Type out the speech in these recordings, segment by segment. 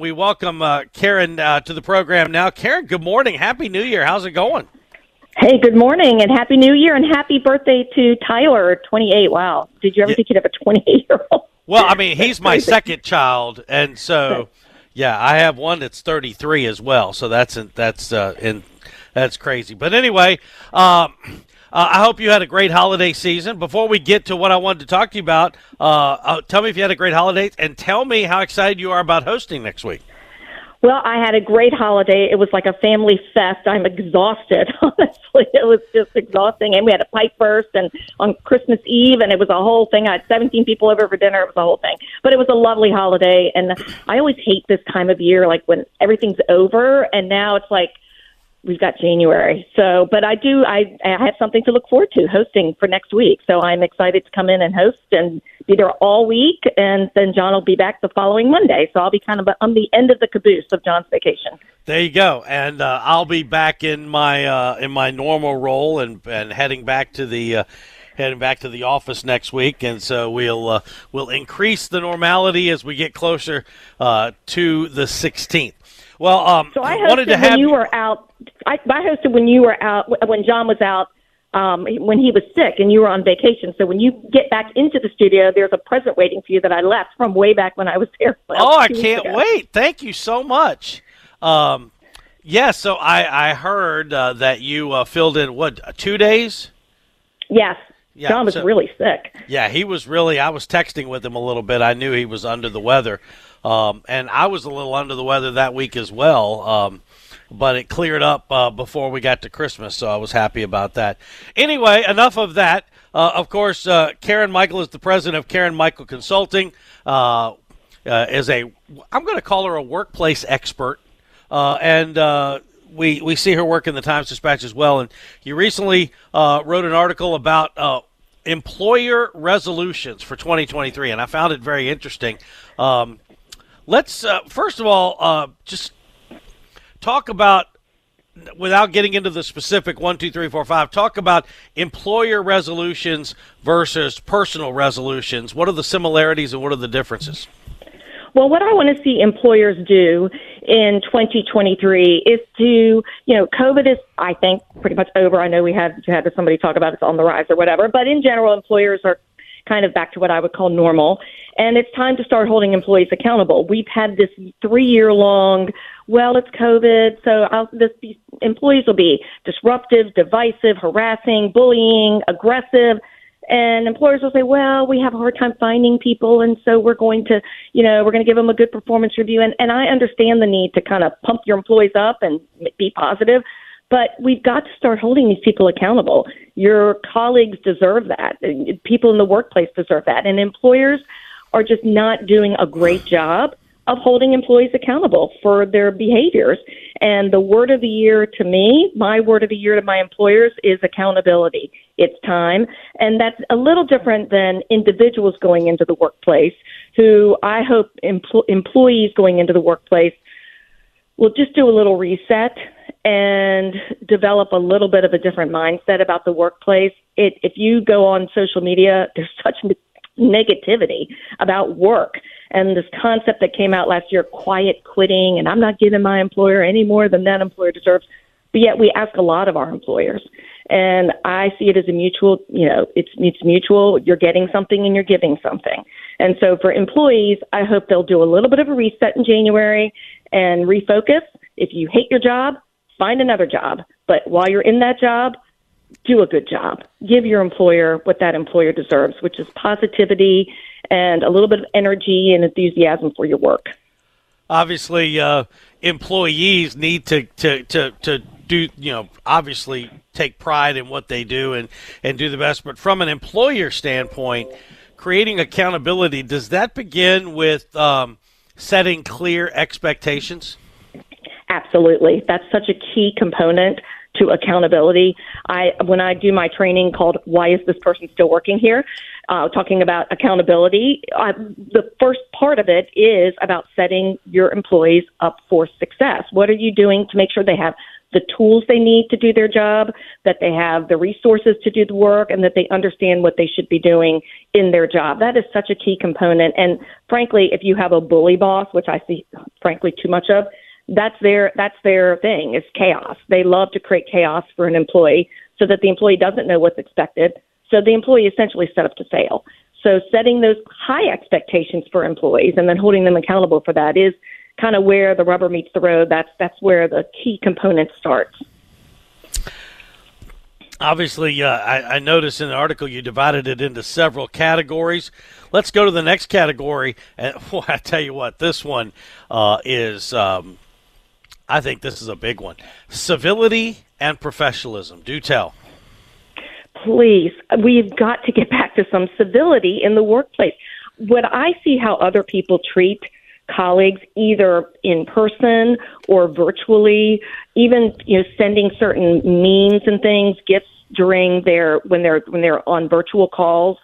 We welcome uh, Karen uh, to the program now. Karen, good morning. Happy New Year. How's it going? Hey, good morning and happy new year and happy birthday to Tyler, 28. Wow. Did you ever Yeah. think you'd have a 28 year old? Well, I mean, he's my second child, and so yeah, I have one that's 33 as well. So that's that's uh, in that's crazy. But anyway, um, uh, I hope you had a great holiday season. Before we get to what I wanted to talk to you about, uh, uh, tell me if you had a great holiday, and tell me how excited you are about hosting next week. Well, I had a great holiday. It was like a family fest. I'm exhausted, honestly. It was just exhausting. And we had a pipe burst and on Christmas Eve and it was a whole thing. I had 17 people over for dinner. It was a whole thing. But it was a lovely holiday and I always hate this time of year like when everything's over and now it's like we've got January. So, but I do I I have something to look forward to hosting for next week. So I'm excited to come in and host and be there all week and then John will be back the following Monday. So I'll be kind of on the end of the caboose of John's vacation. There you go, and uh, I'll be back in my uh, in my normal role and and heading back to the. Uh, Heading back to the office next week, and so we'll uh, we'll increase the normality as we get closer uh, to the 16th. Well, um, So I wanted to when have you were out. I, I hosted when you were out when John was out. Um, when he was sick and you were on vacation. So when you get back into the studio, there's a present waiting for you that I left from way back when I was there. Oh, I can't ago. wait! Thank you so much. Um, yeah, so I I heard uh, that you uh, filled in what two days? Yes. Yeah, John was so- really sick. Yeah, he was really. I was texting with him a little bit. I knew he was under the weather, um, and I was a little under the weather that week as well. Um, but it cleared up uh, before we got to Christmas, so I was happy about that. Anyway, enough of that. Uh, of course, uh, Karen Michael is the president of Karen Michael Consulting. Uh, uh, is a I'm going to call her a workplace expert, uh, and we we see her work in the Times Dispatch as well. And you recently wrote an article about employer resolutions for 2023, and I found it very interesting. Um, let's first of all just talk about without getting into the specific one, two, three, four, five, talk about employer resolutions versus personal resolutions. What are the similarities and what are the differences? Well, what I want to see employers do in 2023 is to, you know, COVID is, I think, pretty much over. I know we had had somebody talk about it's on the rise or whatever, but in general, employers are kind of back to what I would call normal, and it's time to start holding employees accountable. We've had this three-year-long, well, it's COVID, so I'll, this these employees will be disruptive, divisive, harassing, bullying, aggressive. And employers will say, well, we have a hard time finding people, and so we're going to, you know, we're going to give them a good performance review. And, and I understand the need to kind of pump your employees up and be positive, but we've got to start holding these people accountable. Your colleagues deserve that. People in the workplace deserve that. And employers are just not doing a great job of holding employees accountable for their behaviors. And the word of the year to me, my word of the year to my employers is accountability. It's time. And that's a little different than individuals going into the workplace who I hope empl- employees going into the workplace will just do a little reset and develop a little bit of a different mindset about the workplace. It, if you go on social media, there's such negativity about work and this concept that came out last year, quiet quitting, and I'm not giving my employer any more than that employer deserves. But yet we ask a lot of our employers. And I see it as a mutual, you know, it's, it's mutual. You're getting something and you're giving something. And so for employees, I hope they'll do a little bit of a reset in January and refocus. If you hate your job, find another job. But while you're in that job, do a good job. Give your employer what that employer deserves, which is positivity and a little bit of energy and enthusiasm for your work. Obviously, uh, employees need to, to, to, to do, you know, obviously take pride in what they do and, and do the best. But from an employer standpoint, creating accountability, does that begin with um, setting clear expectations? Absolutely. That's such a key component to accountability. I when I do my training called "Why is this person still working here?" Uh, talking about accountability, uh, the first part of it is about setting your employees up for success. What are you doing to make sure they have the tools they need to do their job, that they have the resources to do the work, and that they understand what they should be doing in their job. That is such a key component. And frankly, if you have a bully boss, which I see frankly too much of, that's their that's their thing is chaos. They love to create chaos for an employee so that the employee doesn't know what's expected. So the employee essentially set up to fail. So setting those high expectations for employees and then holding them accountable for that is kind of where the rubber meets the road. That's that's where the key component starts. Obviously, uh, I, I, noticed in the article you divided it into several categories. Let's go to the next category. And boy, I tell you what, this one uh, is um, I think this is a big one. Civility and professionalism. Do tell. Please, we've got to get back to some civility in the workplace. When I see how other people treat colleagues either in person or virtually, even you know sending certain memes and things, gifts during their when they're when they're on virtual calls,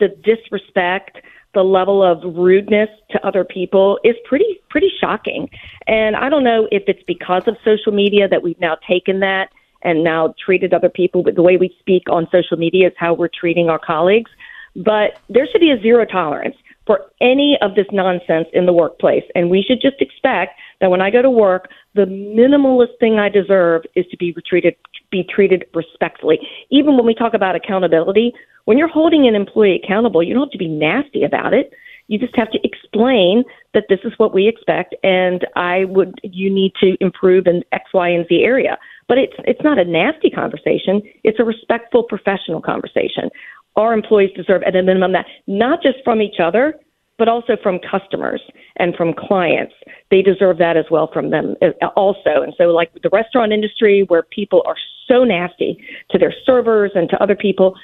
the disrespect, the level of rudeness to other people is pretty pretty shocking. And I don't know if it's because of social media that we've now taken that and now treated other people but the way we speak on social media is how we're treating our colleagues. But there should be a zero tolerance for any of this nonsense in the workplace. And we should just expect that when I go to work, the minimalist thing I deserve is to be treated be treated respectfully. Even when we talk about accountability, when you're holding an employee accountable, you don't have to be nasty about it. You just have to explain that this is what we expect and I would you need to improve in X, Y, and Z area. But it's it's not a nasty conversation. It's a respectful professional conversation. Our employees deserve at a minimum that not just from each other, but also from customers and from clients. They deserve that as well from them uh, also. And so, like the restaurant industry, where people are so nasty to their servers and to other people,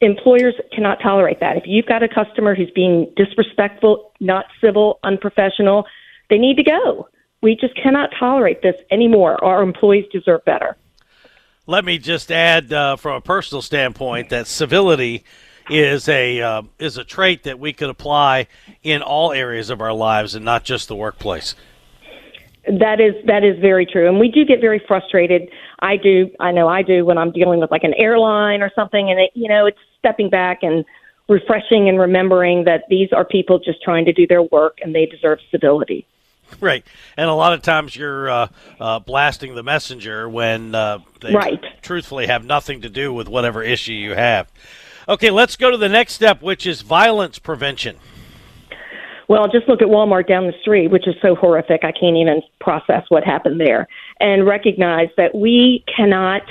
employers cannot tolerate that. If you've got a customer who's being disrespectful, not civil, unprofessional, they need to go. We just cannot tolerate this anymore. Our employees deserve better. Let me just add, uh, from a personal standpoint, that civility is a uh, is a trait that we could apply in all areas of our lives and not just the workplace. That is that is very true, and we do get very frustrated. I do, I know I do when I'm dealing with like an airline or something, and it, you know, it's stepping back and refreshing and remembering that these are people just trying to do their work and they deserve civility. Right, and a lot of times you're uh, uh, blasting the messenger when uh, they right. truthfully have nothing to do with whatever issue you have. Okay, let's go to the next step, which is violence prevention. Well, just look at Walmart down the street, which is so horrific. I can't even process what happened there, and recognize that we cannot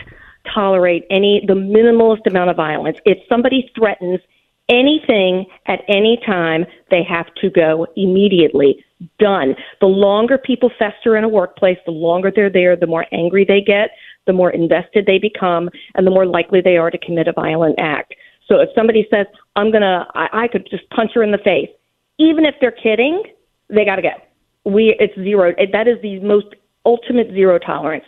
tolerate any the minimalist amount of violence. If somebody threatens anything at any time, they have to go immediately. Done. The longer people fester in a workplace, the longer they're there, the more angry they get, the more invested they become, and the more likely they are to commit a violent act. So if somebody says, I'm going to, I could just punch her in the face, even if they're kidding, they got to go. We, it's zero. That is the most ultimate zero tolerance.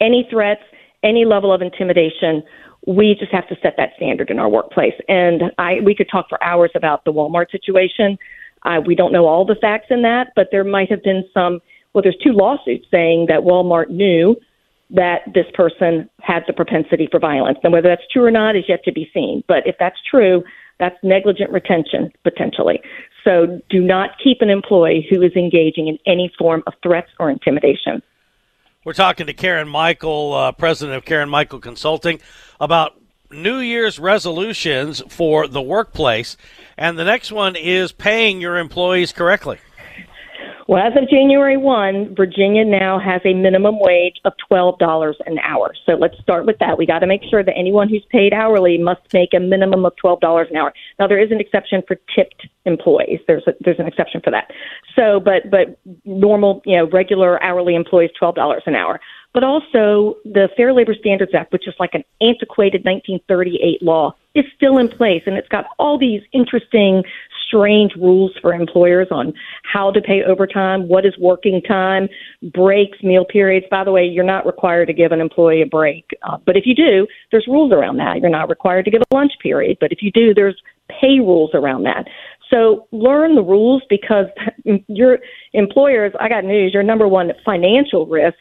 Any threats, any level of intimidation, we just have to set that standard in our workplace. And I, we could talk for hours about the Walmart situation. Uh, we don't know all the facts in that, but there might have been some. Well, there's two lawsuits saying that Walmart knew that this person had the propensity for violence. And whether that's true or not is yet to be seen. But if that's true, that's negligent retention potentially. So do not keep an employee who is engaging in any form of threats or intimidation. We're talking to Karen Michael, uh, president of Karen Michael Consulting, about New Year's resolutions for the workplace. And the next one is paying your employees correctly. Well, as of January 1, Virginia now has a minimum wage of $12 an hour. So let's start with that. We got to make sure that anyone who's paid hourly must make a minimum of $12 an hour. Now there is an exception for tipped employees. There's a, there's an exception for that. So, but but normal, you know, regular hourly employees $12 an hour. But also the Fair Labor Standards Act, which is like an antiquated 1938 law, is still in place and it's got all these interesting strange rules for employers on how to pay overtime, what is working time, breaks, meal periods. By the way, you're not required to give an employee a break, uh, but if you do, there's rules around that. You're not required to give a lunch period, but if you do, there's pay rules around that. So learn the rules because your employers, I got news, your number one financial risk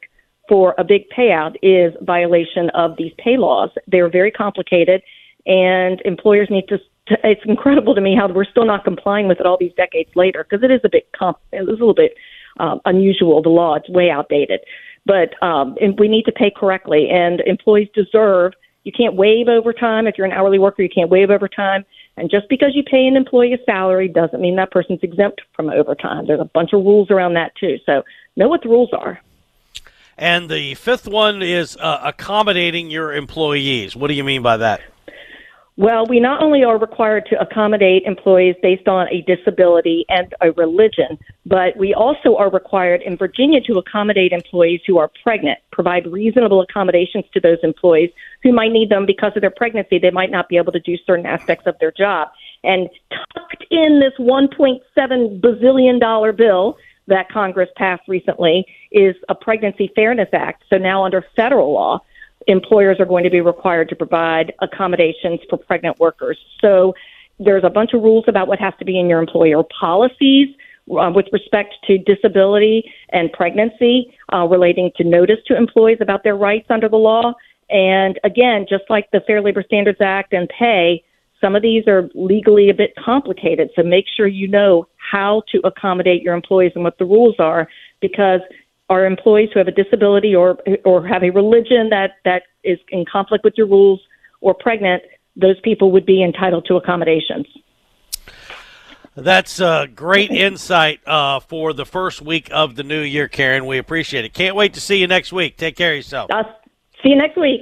for a big payout is violation of these pay laws. They're very complicated and employers need to it's incredible to me how we're still not complying with it all these decades later because it is a bit comp- it is a little bit um, unusual. The law it's way outdated, but um, and we need to pay correctly, and employees deserve. You can't waive overtime if you're an hourly worker. You can't waive overtime, and just because you pay an employee a salary doesn't mean that person's exempt from overtime. There's a bunch of rules around that too. So know what the rules are. And the fifth one is uh, accommodating your employees. What do you mean by that? Well, we not only are required to accommodate employees based on a disability and a religion, but we also are required in Virginia to accommodate employees who are pregnant, provide reasonable accommodations to those employees who might need them because of their pregnancy. They might not be able to do certain aspects of their job. And tucked in this $1.7 bazillion dollar bill that Congress passed recently is a Pregnancy Fairness Act. So now under federal law, employers are going to be required to provide accommodations for pregnant workers. So there's a bunch of rules about what has to be in your employer policies uh, with respect to disability and pregnancy, uh, relating to notice to employees about their rights under the law. And again, just like the Fair Labor Standards Act and pay, some of these are legally a bit complicated. So make sure you know how to accommodate your employees and what the rules are because are employees who have a disability or or have a religion that that is in conflict with your rules or pregnant, those people would be entitled to accommodations. That's a great insight uh, for the first week of the new year, Karen. We appreciate it. Can't wait to see you next week. Take care of yourself. Uh, see you next week.